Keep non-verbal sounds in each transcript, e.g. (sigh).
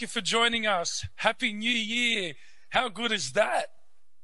Thank you for joining us. Happy New Year. How good is that?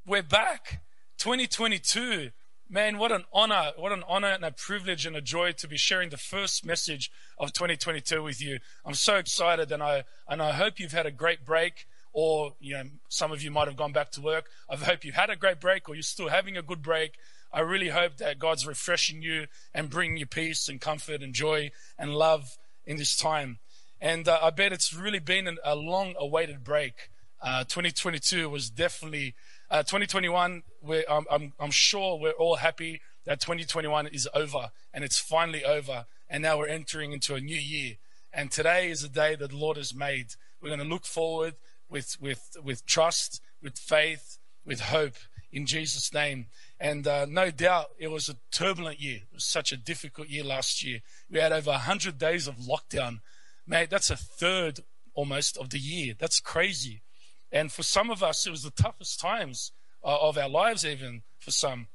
We're back. 2022. Man, what an honor. What an honor and a privilege and a joy to be sharing the first message of 2022 with you. I'm so excited and I, and I hope you've had a great break or, you know, some of you might have gone back to work. I hope you've had a great break or you're still having a good break. I really hope that God's refreshing you and bringing you peace and comfort and joy and love in this time. And uh, I bet it's really been an, a long awaited break. Uh, 2022 was definitely, uh, 2021, I'm, I'm, I'm sure we're all happy that 2021 is over and it's finally over. And now we're entering into a new year. And today is a day that the Lord has made. We're going to look forward with, with, with trust, with faith, with hope in Jesus' name. And uh, no doubt it was a turbulent year. It was such a difficult year last year. We had over 100 days of lockdown Mate, that's a third almost of the year. That's crazy. And for some of us, it was the toughest times uh, of our lives, even for some.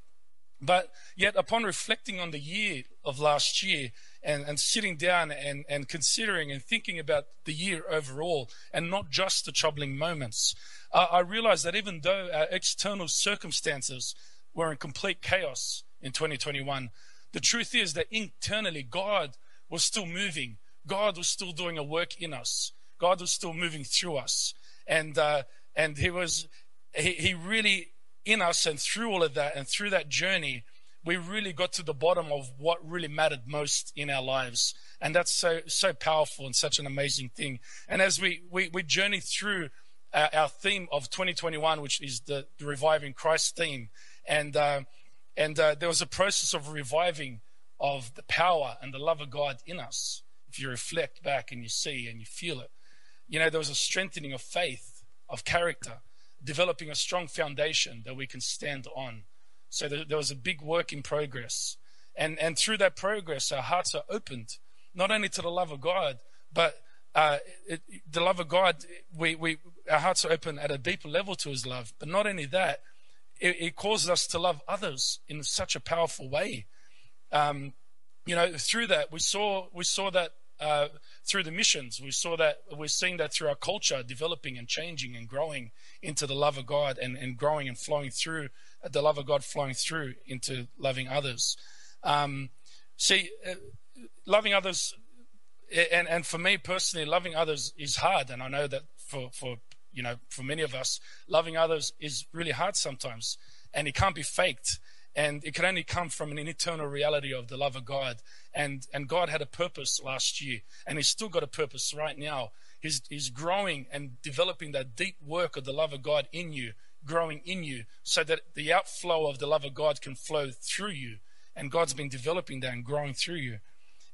But yet, upon reflecting on the year of last year and, and sitting down and, and considering and thinking about the year overall and not just the troubling moments, uh, I realized that even though our external circumstances were in complete chaos in 2021, the truth is that internally God was still moving God was still doing a work in us. God was still moving through us. And, uh, and he was, he, he really in us and through all of that and through that journey, we really got to the bottom of what really mattered most in our lives. And that's so, so powerful and such an amazing thing. And as we, we, we journey through our, our theme of 2021, which is the, the reviving Christ theme, and, uh, and uh, there was a process of reviving of the power and the love of God in us if you reflect back and you see and you feel it. You know, there was a strengthening of faith, of character, developing a strong foundation that we can stand on. So there, was a big work in progress. And, and through that progress, our hearts are opened, not only to the love of God, but uh, it, the love of God, we, we, our hearts are open at a deeper level to His love. But not only that, it, it causes us to love others in such a powerful way. Um, you know, through that, we saw we saw that uh, through the missions. We saw that we're seeing that through our culture developing and changing and growing into the love of God and, and growing and flowing through the love of God flowing through into loving others. Um, see, uh, loving others, and, and for me personally, loving others is hard. And I know that for, for, you know, for many of us, loving others is really hard sometimes and it can't be faked and it can only come from an eternal reality of the love of God. And and God had a purpose last year, and He's still got a purpose right now. He's He's growing and developing that deep work of the love of God in you, growing in you, so that the outflow of the love of God can flow through you. And God's been developing that and growing through you.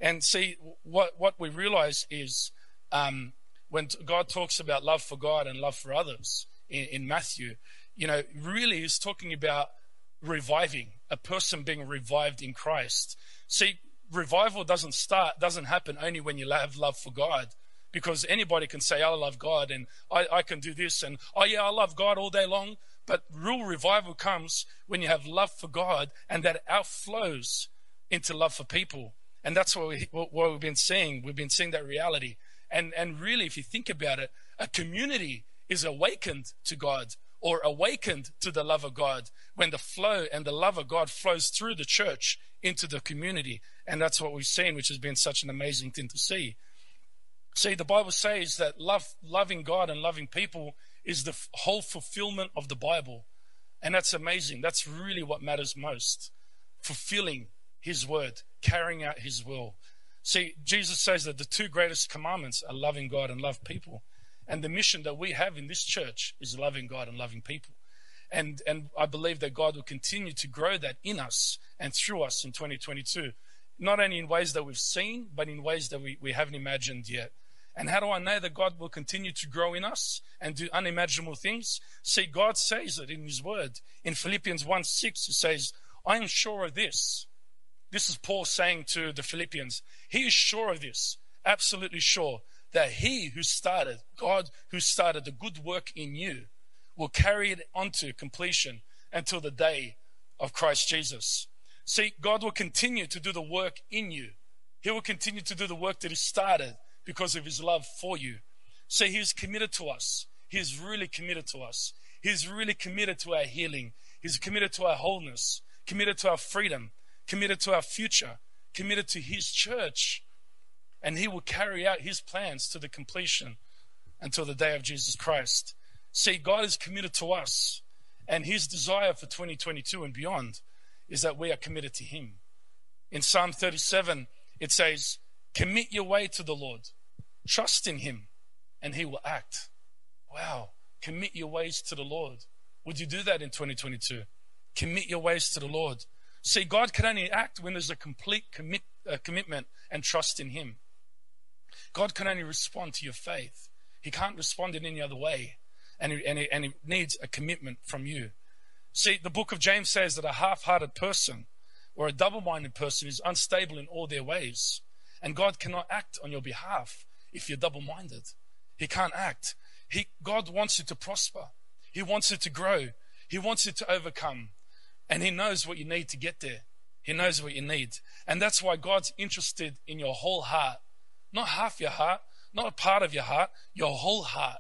And see what what we realize is um, when God talks about love for God and love for others in, in Matthew, you know, really He's talking about reviving, a person being revived in Christ. See, revival doesn't start, doesn't happen only when you have love for God. Because anybody can say, I love God and I, I can do this and, oh yeah, I love God all day long. But real revival comes when you have love for God and that outflows into love for people. And that's what, we, what we've been seeing. We've been seeing that reality. And, and really, if you think about it, a community is awakened to God or awakened to the love of God when the flow and the love of God flows through the church into the community. And that's what we've seen, which has been such an amazing thing to see. See, the Bible says that love, loving God and loving people is the whole fulfillment of the Bible. And that's amazing. That's really what matters most. Fulfilling His word, carrying out His will. See, Jesus says that the two greatest commandments are loving God and love people. And the mission that we have in this church is loving God and loving people. And, and I believe that God will continue to grow that in us and through us in 2022, not only in ways that we've seen, but in ways that we, we haven't imagined yet. And how do I know that God will continue to grow in us and do unimaginable things? See, God says it in His Word. In Philippians 1 6, He says, I am sure of this. This is Paul saying to the Philippians. He is sure of this, absolutely sure that he who started, God who started the good work in you, will carry it on to completion until the day of Christ Jesus. See, God will continue to do the work in you. He will continue to do the work that He started because of His love for you. So he's committed to us. He's really committed to us. He's really committed to our healing. He's committed to our wholeness, committed to our freedom, committed to our future, committed to his church. And he will carry out his plans to the completion until the day of Jesus Christ. See, God is committed to us, and his desire for 2022 and beyond is that we are committed to him. In Psalm 37, it says, Commit your way to the Lord, trust in him, and he will act. Wow. Commit your ways to the Lord. Would you do that in 2022? Commit your ways to the Lord. See, God can only act when there's a complete commit, uh, commitment and trust in Him. God can only respond to your faith. He can't respond in any other way. And he, and, he, and he needs a commitment from you. See, the book of James says that a half hearted person or a double minded person is unstable in all their ways. And God cannot act on your behalf if you're double minded. He can't act. He, God wants you to prosper. He wants you to grow. He wants you to overcome. And He knows what you need to get there. He knows what you need. And that's why God's interested in your whole heart. Not half your heart, not a part of your heart, your whole heart.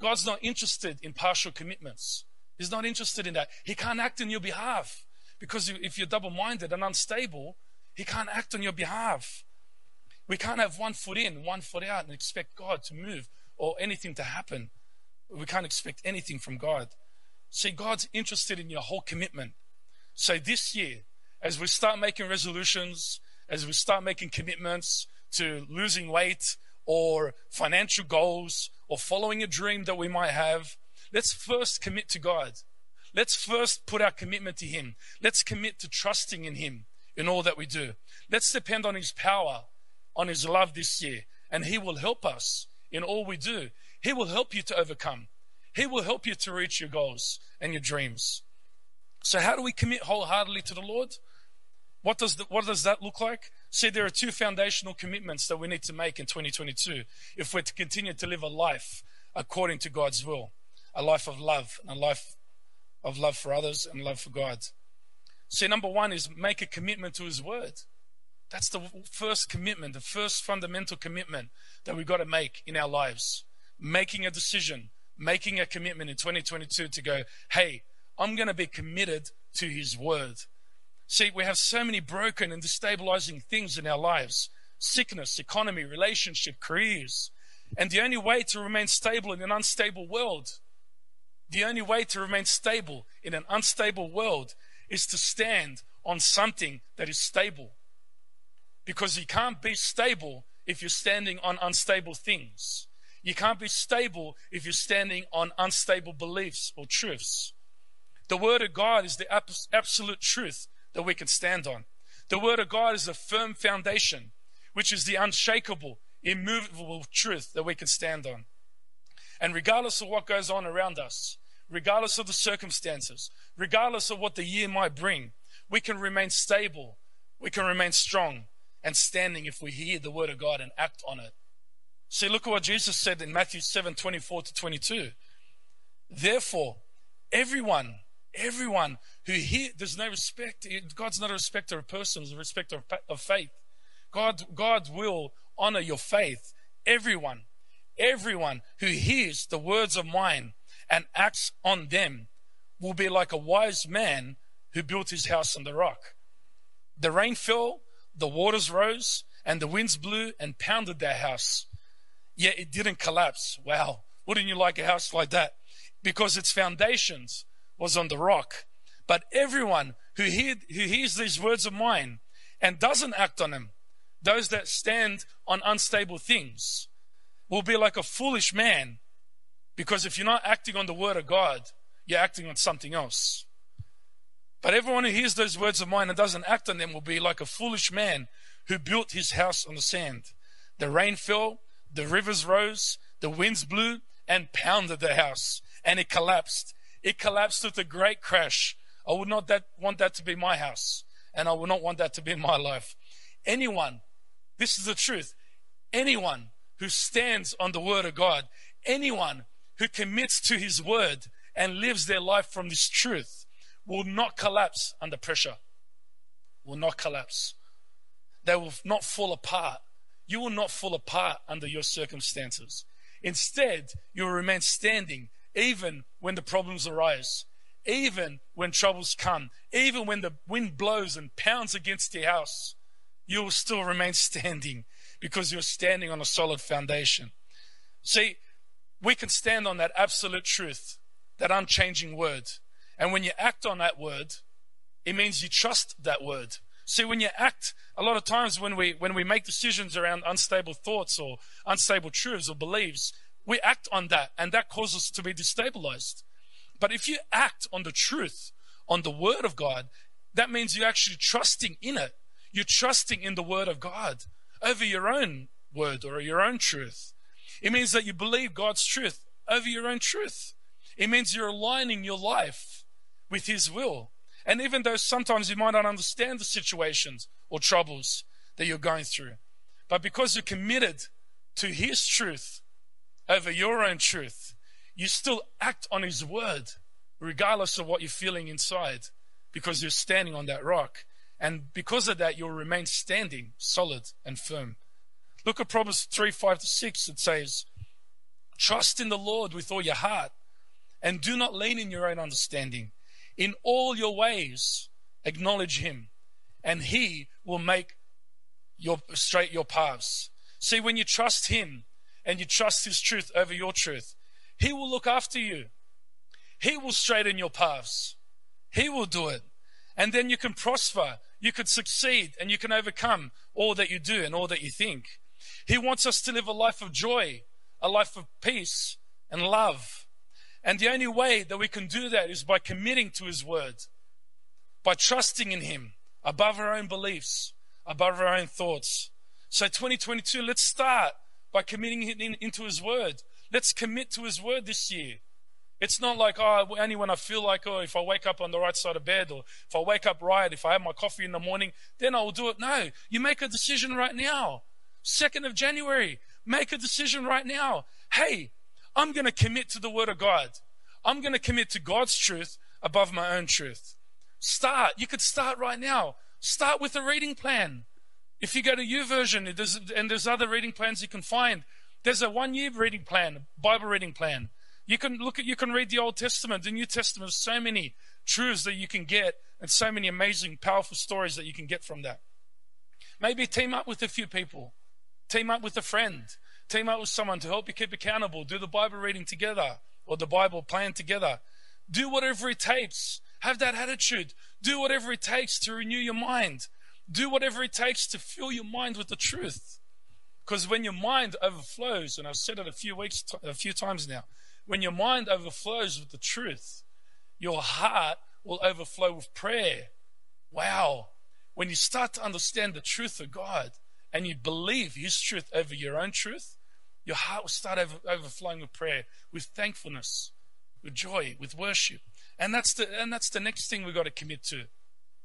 God's not interested in partial commitments. He's not interested in that. He can't act on your behalf because if you're double minded and unstable, He can't act on your behalf. We can't have one foot in, one foot out, and expect God to move or anything to happen. We can't expect anything from God. See, God's interested in your whole commitment. So this year, as we start making resolutions, as we start making commitments to losing weight or financial goals or following a dream that we might have, let's first commit to God. Let's first put our commitment to Him. Let's commit to trusting in Him in all that we do. Let's depend on His power, on His love this year, and He will help us in all we do. He will help you to overcome. He will help you to reach your goals and your dreams. So, how do we commit wholeheartedly to the Lord? What does, the, what does that look like? See, there are two foundational commitments that we need to make in 2022 if we're to continue to live a life according to God's will, a life of love, and a life of love for others and love for God. See, number one is make a commitment to His Word. That's the first commitment, the first fundamental commitment that we've got to make in our lives. Making a decision, making a commitment in 2022 to go, hey, I'm going to be committed to His Word. See, we have so many broken and destabilizing things in our lives sickness, economy, relationship, careers. And the only way to remain stable in an unstable world, the only way to remain stable in an unstable world is to stand on something that is stable because you can't be stable if you're standing on unstable things. You can't be stable if you're standing on unstable beliefs or truths. The Word of God is the absolute truth that we can stand on. The Word of God is a firm foundation, which is the unshakable, immovable truth that we can stand on. And regardless of what goes on around us, regardless of the circumstances, regardless of what the year might bring, we can remain stable, we can remain strong, and standing if we hear the word of God and act on it. See, look at what Jesus said in Matthew 7 24 to 22. Therefore, everyone, everyone who hear, there's no respect, God's not a respecter of persons, a respecter of, of faith. God, God will honor your faith. Everyone, everyone who hears the words of mine and acts on them will be like a wise man who built his house on the rock. The rain fell, the waters rose and the winds blew and pounded their house. Yet it didn't collapse. Wow. Wouldn't you like a house like that? Because its foundations was on the rock. But everyone who, who hears these words of mine and doesn't act on them, those that stand on unstable things, will be like a foolish man. Because if you're not acting on the word of God, you're acting on something else. But everyone who hears those words of mine and doesn't act on them will be like a foolish man who built his house on the sand. The rain fell, the rivers rose, the winds blew and pounded the house, and it collapsed. It collapsed with a great crash. I would not that, want that to be my house, and I would not want that to be my life. Anyone, this is the truth, anyone who stands on the word of God, anyone who commits to his word and lives their life from this truth, will not collapse under pressure, will not collapse. They will not fall apart. You will not fall apart under your circumstances. Instead, you'll remain standing even when the problems arise, even when troubles come, even when the wind blows and pounds against your house. You will still remain standing because you're standing on a solid foundation. See, we can stand on that absolute truth, that unchanging word. And when you act on that word, it means you trust that word. See, when you act, a lot of times when we, when we make decisions around unstable thoughts or unstable truths or beliefs, we act on that and that causes us to be destabilized. But if you act on the truth, on the word of God, that means you're actually trusting in it. You're trusting in the word of God over your own word or your own truth. It means that you believe God's truth over your own truth. It means you're aligning your life with His will. And even though sometimes you might not understand the situations or troubles that you're going through, but because you're committed to His truth over your own truth, you still act on His word, regardless of what you're feeling inside, because you're standing on that rock. And because of that, you'll remain standing solid and firm. Look at Proverbs 3 5 to 6. It says, Trust in the Lord with all your heart and do not lean in your own understanding. In all your ways, acknowledge Him, and He will make your straight your paths. See, when you trust Him and you trust His truth over your truth, He will look after you. He will straighten your paths. He will do it. And then you can prosper you can succeed and you can overcome all that you do and all that you think. He wants us to live a life of joy, a life of peace and love. And the only way that we can do that is by committing to His Word, by trusting in Him above our own beliefs, above our own thoughts. So 2022, let's start by committing it into His Word. Let's commit to His Word this year. It's not like, oh, only when I feel like, oh, if I wake up on the right side of bed or if I wake up right, if I have my coffee in the morning, then I will do it. No, you make a decision right now. 2nd of January, make a decision right now. Hey, I'm going to commit to the Word of God. I'm going to commit to God's truth above my own truth. Start. You could start right now. Start with a reading plan. If you go to YouVersion, there's, and there's other reading plans you can find, there's a one year reading plan, Bible reading plan. You can look at, you can read the Old Testament, the New Testament, so many truths that you can get and so many amazing, powerful stories that you can get from that. Maybe team up with a few people, team up with a friend, team up with someone to help you keep accountable, do the Bible reading together or the Bible plan together. Do whatever it takes. Have that attitude. Do whatever it takes to renew your mind. Do whatever it takes to fill your mind with the truth. Because when your mind overflows, and I've said it a few weeks, a few times now, when your mind overflows with the truth, your heart will overflow with prayer. Wow. When you start to understand the truth of God and you believe His truth over your own truth, your heart will start over, overflowing with prayer, with thankfulness, with joy, with worship. And that's the, and that's the next thing we've got to commit to.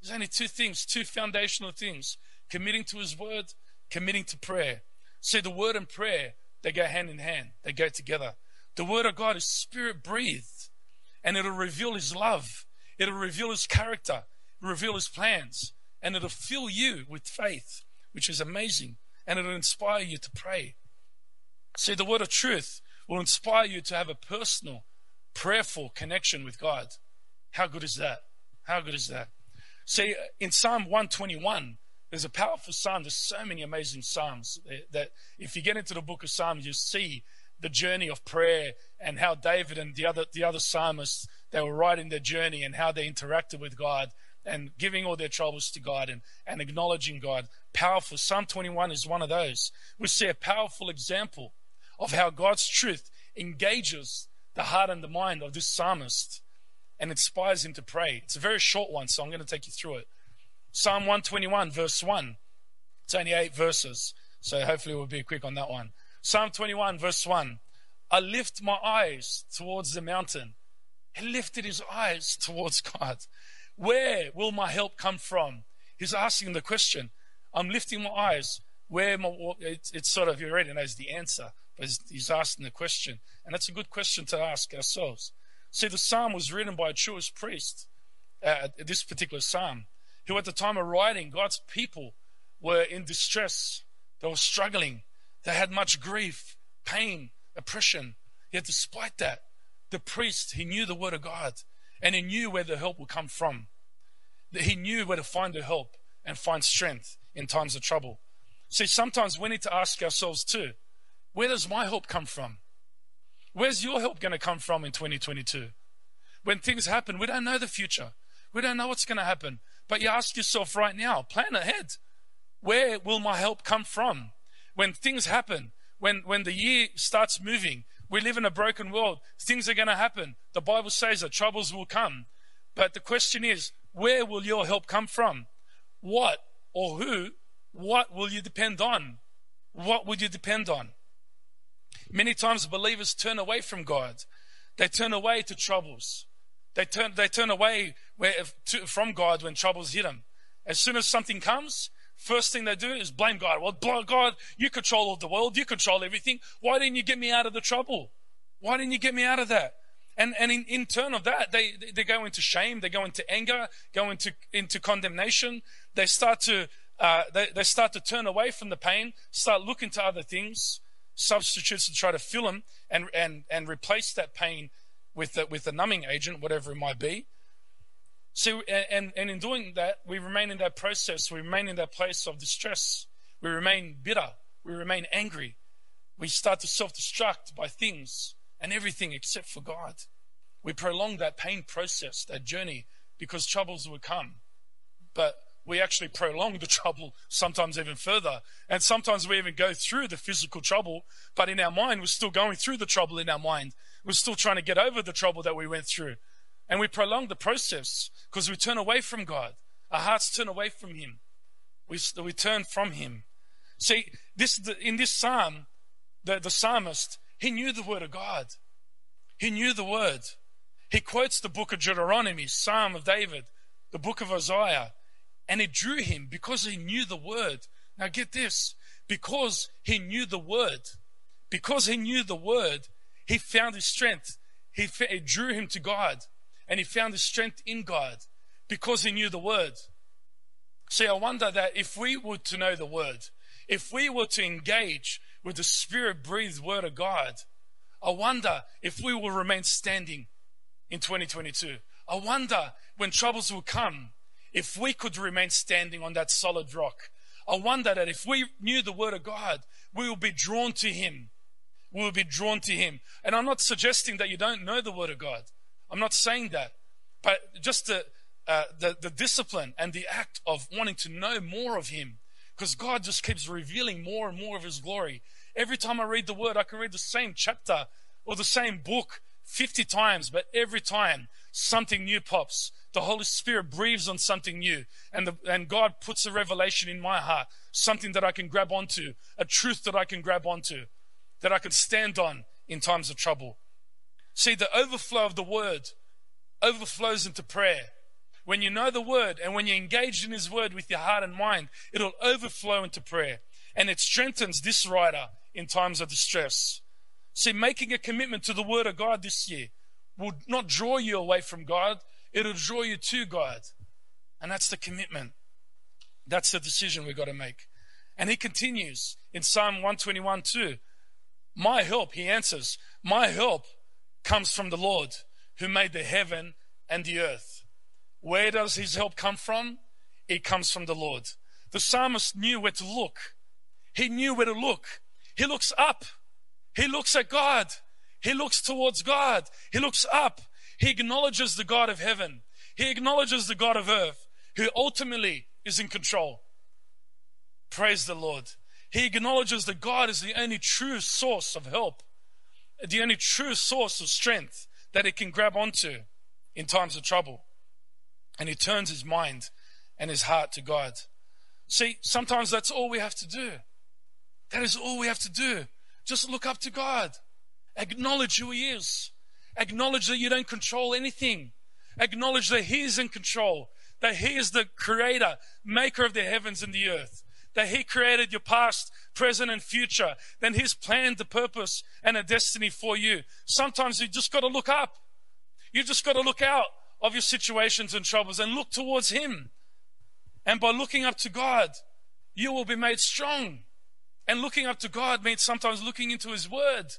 There's only two things, two foundational things committing to His Word, committing to prayer. See, the Word and prayer, they go hand in hand, they go together. The Word of God is spirit breathed and it'll reveal His love, it'll reveal His character, reveal His plans, and it'll fill you with faith, which is amazing, and it'll inspire you to pray. See, the Word of truth will inspire you to have a personal, prayerful connection with God. How good is that? How good is that? See, in Psalm 121, there's a powerful psalm. There's so many amazing psalms that if you get into the book of Psalms, you see the journey of prayer and how David and the other the other psalmists they were writing their journey and how they interacted with God and giving all their troubles to God and, and acknowledging God. Powerful. Psalm 21 is one of those. We see a powerful example of how God's truth engages the heart and the mind of this psalmist and inspires him to pray. It's a very short one, so I'm going to take you through it. Psalm 121, verse 1. It's only eight verses, so hopefully we'll be quick on that one. Psalm 21, verse 1. I lift my eyes towards the mountain. He lifted his eyes towards God. Where will my help come from? He's asking the question. I'm lifting my eyes. Where my, it's, it's sort of, you already knows the answer, but he's asking the question. And that's a good question to ask ourselves. See, the psalm was written by a Jewish priest, uh, this particular psalm, who at the time of writing, God's people were in distress. They were struggling. They had much grief, pain, oppression. Yet, despite that, the priest, he knew the word of God and he knew where the help would come from. He knew where to find the help and find strength in times of trouble. See, sometimes we need to ask ourselves too where does my help come from? Where's your help going to come from in 2022? When things happen, we don't know the future. We don't know what's going to happen. But you ask yourself right now, plan ahead. Where will my help come from? When things happen, when, when the year starts moving, we live in a broken world. Things are going to happen. The Bible says that troubles will come. But the question is, where will your help come from? What or who, what will you depend on? What will you depend on? Many times believers turn away from God. They turn away to troubles. They turn, they turn away where, to, from God when troubles hit them. As soon as something comes, first thing they do is blame God. Well, God, you control all the world. You control everything. Why didn't you get me out of the trouble? Why didn't you get me out of that? And, and in, in turn of that, they, they go into shame, they go into anger, go into, into condemnation. They start to, uh, they, they start to turn away from the pain, start looking to other things, substitutes to try to fill them and, and, and replace that pain with the, with a numbing agent, whatever it might be. So, and, and in doing that, we remain in that process. We remain in that place of distress. We remain bitter. We remain angry. We start to self destruct by things and everything except for God. We prolong that pain process, that journey, because troubles will come. But we actually prolong the trouble sometimes even further. And sometimes we even go through the physical trouble, but in our mind, we're still going through the trouble in our mind. We're still trying to get over the trouble that we went through. And we prolong the process because we turn away from God. Our hearts turn away from Him. We, we turn from Him. See, this, in this psalm, the, the psalmist, he knew the word of God. He knew the word. He quotes the book of Deuteronomy, Psalm of David, the book of Isaiah, and it drew him because he knew the word. Now get this, because he knew the word, because he knew the word, he found his strength. He, it drew him to God and he found his strength in God because he knew the word. See, I wonder that if we were to know the word, if we were to engage with the spirit breathed word of God, I wonder if we will remain standing in 2022. I wonder when troubles will come, if we could remain standing on that solid rock. I wonder that if we knew the word of God, we will be drawn to him. We will be drawn to him. And I'm not suggesting that you don't know the word of God. I'm not saying that. But just the, uh, the, the discipline and the act of wanting to know more of him. Because God just keeps revealing more and more of his glory. Every time I read the word, I can read the same chapter or the same book 50 times, but every time something new pops. The Holy Spirit breathes on something new, and, the, and God puts a revelation in my heart, something that I can grab onto, a truth that I can grab onto, that I can stand on in times of trouble. See, the overflow of the word overflows into prayer. When you know the word and when you're engaged in his word with your heart and mind, it'll overflow into prayer. And it strengthens this writer in times of distress. See, making a commitment to the word of God this year will not draw you away from God, it'll draw you to God. And that's the commitment. That's the decision we've got to make. And he continues in Psalm 121 2. My help, he answers, my help comes from the Lord who made the heaven and the earth. Where does his help come from? It comes from the Lord. The psalmist knew where to look. He knew where to look. He looks up. He looks at God. He looks towards God. He looks up. He acknowledges the God of heaven. He acknowledges the God of earth who ultimately is in control. Praise the Lord. He acknowledges that God is the only true source of help, the only true source of strength that he can grab onto in times of trouble. And he turns his mind and his heart to God. See, sometimes that's all we have to do. That is all we have to do. Just look up to God. Acknowledge who He is. Acknowledge that you don't control anything. Acknowledge that He is in control. That He is the creator, maker of the heavens and the earth. That He created your past, present, and future. Then He's planned the purpose and a destiny for you. Sometimes you just got to look up. You just got to look out of your situations and troubles and look towards Him. And by looking up to God, you will be made strong. And looking up to God means sometimes looking into His Word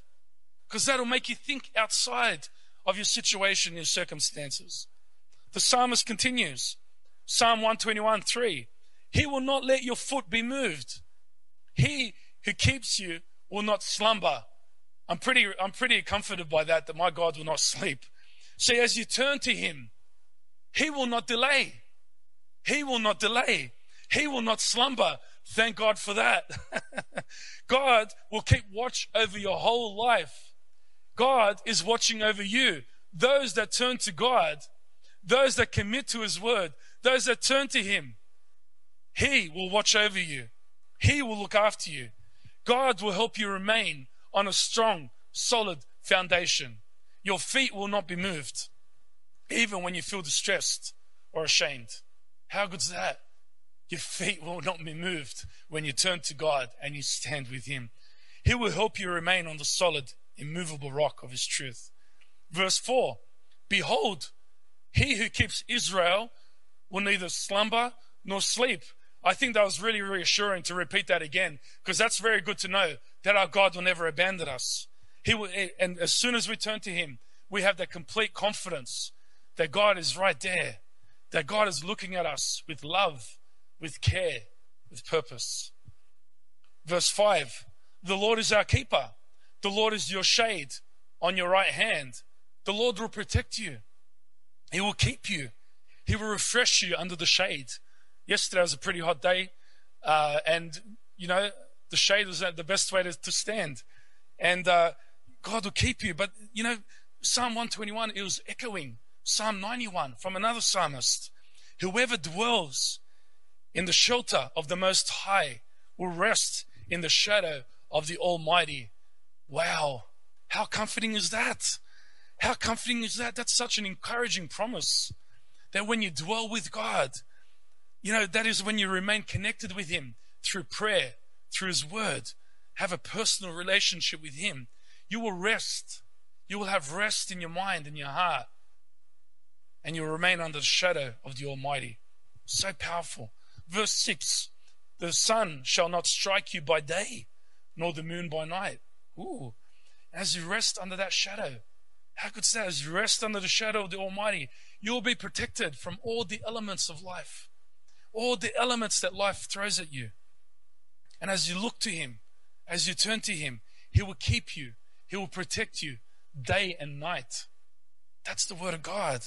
because that'll make you think outside of your situation, your circumstances. The psalmist continues Psalm 121 3 He will not let your foot be moved. He who keeps you will not slumber. I'm pretty, I'm pretty comforted by that, that my God will not sleep. See, as you turn to Him, He will not delay. He will not delay. He will not slumber. Thank God for that. (laughs) God will keep watch over your whole life. God is watching over you. Those that turn to God, those that commit to His word, those that turn to Him, He will watch over you. He will look after you. God will help you remain on a strong, solid foundation. Your feet will not be moved, even when you feel distressed or ashamed. How good is that? Your feet will not be moved when you turn to God and you stand with Him. He will help you remain on the solid, immovable rock of His truth. Verse 4 Behold, he who keeps Israel will neither slumber nor sleep. I think that was really reassuring to repeat that again because that's very good to know that our God will never abandon us. He will, eh, and as soon as we turn to Him, we have that complete confidence that God is right there, that God is looking at us with love, with care, with purpose. Verse 5 The Lord is our keeper, the Lord is your shade on your right hand. The Lord will protect you, He will keep you, He will refresh you under the shade. Yesterday was a pretty hot day, uh, and you know, the shade was the best way to, to stand. And uh, God will keep you. But you know, Psalm 121, it was echoing Psalm 91 from another psalmist. Whoever dwells in the shelter of the Most High will rest in the shadow of the Almighty. Wow. How comforting is that? How comforting is that? That's such an encouraging promise that when you dwell with God, you know, that is when you remain connected with Him through prayer, through His Word, have a personal relationship with Him. You will rest. You will have rest in your mind and your heart. And you will remain under the shadow of the Almighty. So powerful. Verse 6 The sun shall not strike you by day, nor the moon by night. Ooh. As you rest under that shadow, how could that? As you rest under the shadow of the Almighty, you will be protected from all the elements of life, all the elements that life throws at you. And as you look to Him, as you turn to Him, He will keep you, He will protect you day and night. That's the Word of God.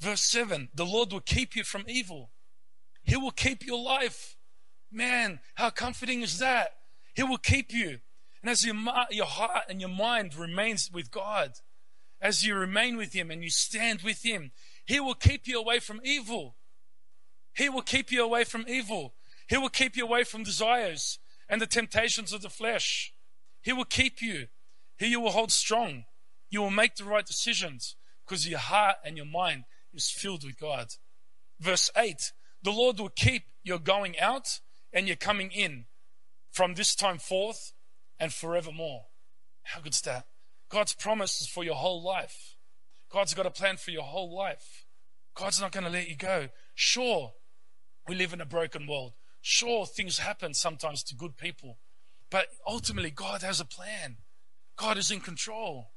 Verse 7 The Lord will keep you from evil. He will keep your life. Man, how comforting is that? He will keep you. And as your, your heart and your mind remains with God, as you remain with Him and you stand with Him, He will keep you away from evil. He will keep you away from evil. He will keep you away from desires and the temptations of the flesh. He will keep you. He you will hold strong. You will make the right decisions because your heart and your mind is filled with God. Verse 8 the Lord will keep your going out and your coming in from this time forth and forevermore. How good's that? God's promise is for your whole life. God's got a plan for your whole life. God's not going to let you go. Sure, we live in a broken world. Sure, things happen sometimes to good people. But ultimately, God has a plan. God is in control.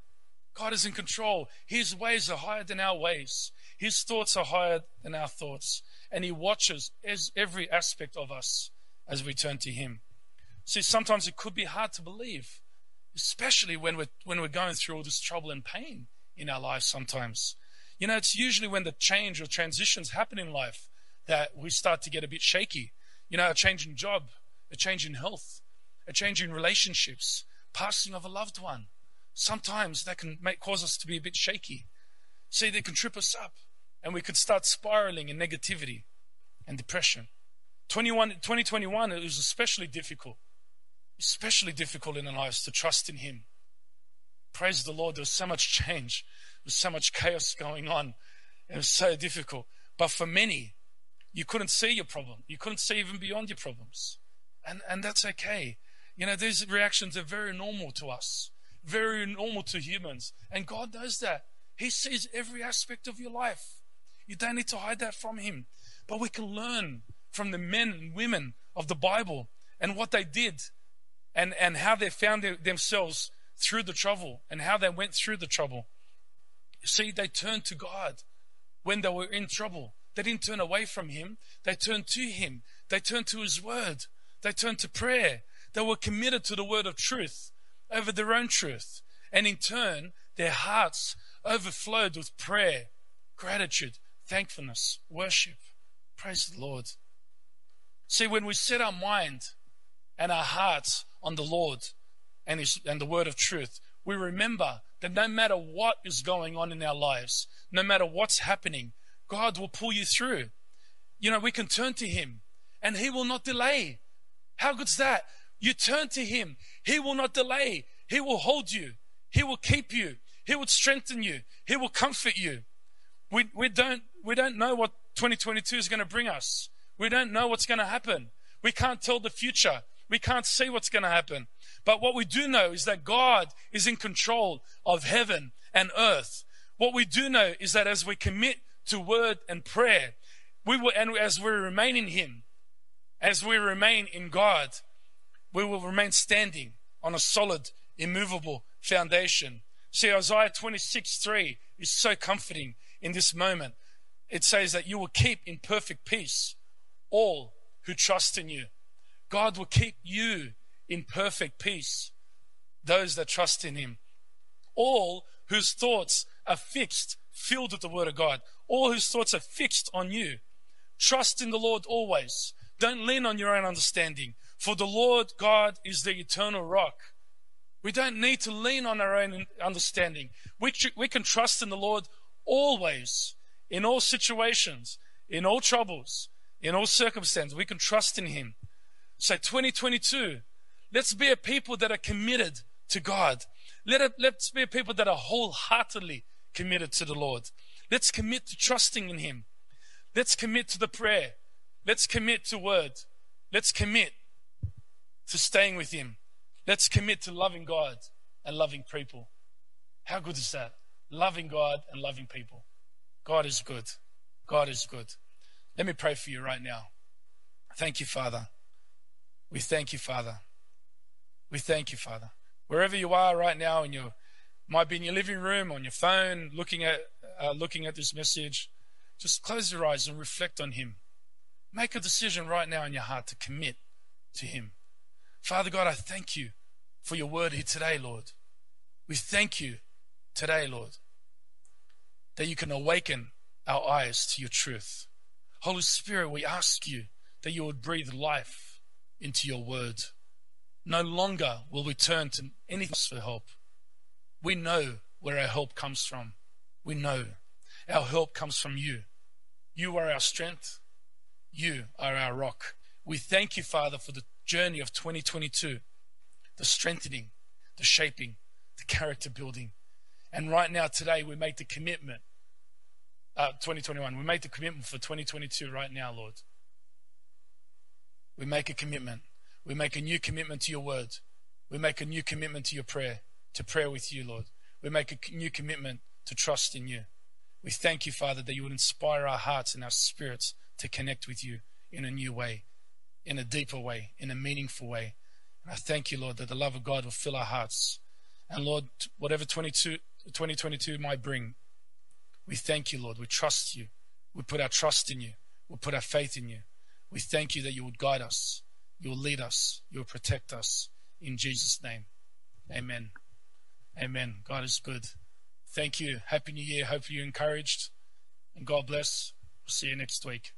God is in control. His ways are higher than our ways. His thoughts are higher than our thoughts and He watches as every aspect of us as we turn to Him. See, sometimes it could be hard to believe, especially when we're, when we're going through all this trouble and pain in our lives sometimes. You know, it's usually when the change or transitions happen in life that we start to get a bit shaky. You know, a change in job, a change in health, a change in relationships, passing of a loved one. Sometimes that can make, cause us to be a bit shaky. See, they can trip us up and we could start spiraling in negativity and depression. 21, 2021, it was especially difficult, especially difficult in our lives to trust in Him. Praise the Lord, there was so much change, was so much chaos going on. It was so difficult. But for many, you couldn't see your problem. You couldn't see even beyond your problems. And, and that's okay. You know, these reactions are very normal to us, very normal to humans. And God knows that. He sees every aspect of your life. You don't need to hide that from Him. But we can learn from the men and women of the Bible and what they did and, and how they found themselves through the trouble and how they went through the trouble. You see, they turned to God when they were in trouble. They didn't turn away from Him, they turned to Him. They turned to His Word. They turned to prayer. They were committed to the word of truth over their own truth. And in turn, their hearts overflowed with prayer, gratitude, thankfulness, worship. Praise the Lord. See, when we set our mind and our hearts on the Lord and, his, and the word of truth, we remember that no matter what is going on in our lives, no matter what's happening, God will pull you through. You know, we can turn to Him and He will not delay. How good's that? You turn to Him, He will not delay. He will hold you, He will keep you, He will strengthen you, He will comfort you. We, we, don't, we don't know what 2022 is going to bring us. We don't know what's going to happen. We can't tell the future. We can't see what's going to happen. But what we do know is that God is in control of heaven and earth. What we do know is that as we commit to word and prayer, we will, and as we remain in Him, as we remain in God, we will remain standing on a solid, immovable foundation. See, Isaiah 26 3 is so comforting in this moment. It says that you will keep in perfect peace all who trust in you. God will keep you in perfect peace, those that trust in Him. All whose thoughts are fixed, filled with the Word of God, all whose thoughts are fixed on you. Trust in the Lord always don't lean on your own understanding, for the Lord God is the eternal rock. We don't need to lean on our own understanding. We, tr- we can trust in the Lord always, in all situations, in all troubles, in all circumstances. We can trust in Him. So, 2022, let's be a people that are committed to God. Let it, let's be a people that are wholeheartedly committed to the Lord. Let's commit to trusting in Him. Let's commit to the prayer. Let's commit to word. Let's commit to staying with Him. Let's commit to loving God and loving people. How good is that? Loving God and loving people. God is good. God is good. Let me pray for you right now. Thank you, Father. We thank you, Father. We thank you, Father. Wherever you are right now, and you might be in your living room, on your phone, looking at uh, looking at this message, just close your eyes and reflect on Him. Make a decision right now in your heart to commit to Him. Father God, I thank you for your word here today, Lord. We thank you today, Lord, that you can awaken our eyes to your truth. Holy Spirit, we ask you that you would breathe life into your word. No longer will we turn to anything else for help. We know where our help comes from. We know our help comes from you. You are our strength. You are our rock. We thank you, Father, for the journey of 2022, the strengthening, the shaping, the character building. And right now, today, we make the commitment. Uh, 2021, we make the commitment for 2022 right now, Lord. We make a commitment. We make a new commitment to your word. We make a new commitment to your prayer, to prayer with you, Lord. We make a new commitment to trust in you. We thank you, Father, that you would inspire our hearts and our spirits to connect with you in a new way, in a deeper way, in a meaningful way. And I thank you, Lord, that the love of God will fill our hearts. And Lord, whatever 2022 might bring, we thank you, Lord. We trust you. We put our trust in you. We put our faith in you. We thank you that you would guide us, you will lead us, you will protect us. In Jesus' name, amen. Amen. God is good. Thank you. Happy New Year. Hope you're encouraged. And God bless. We'll see you next week.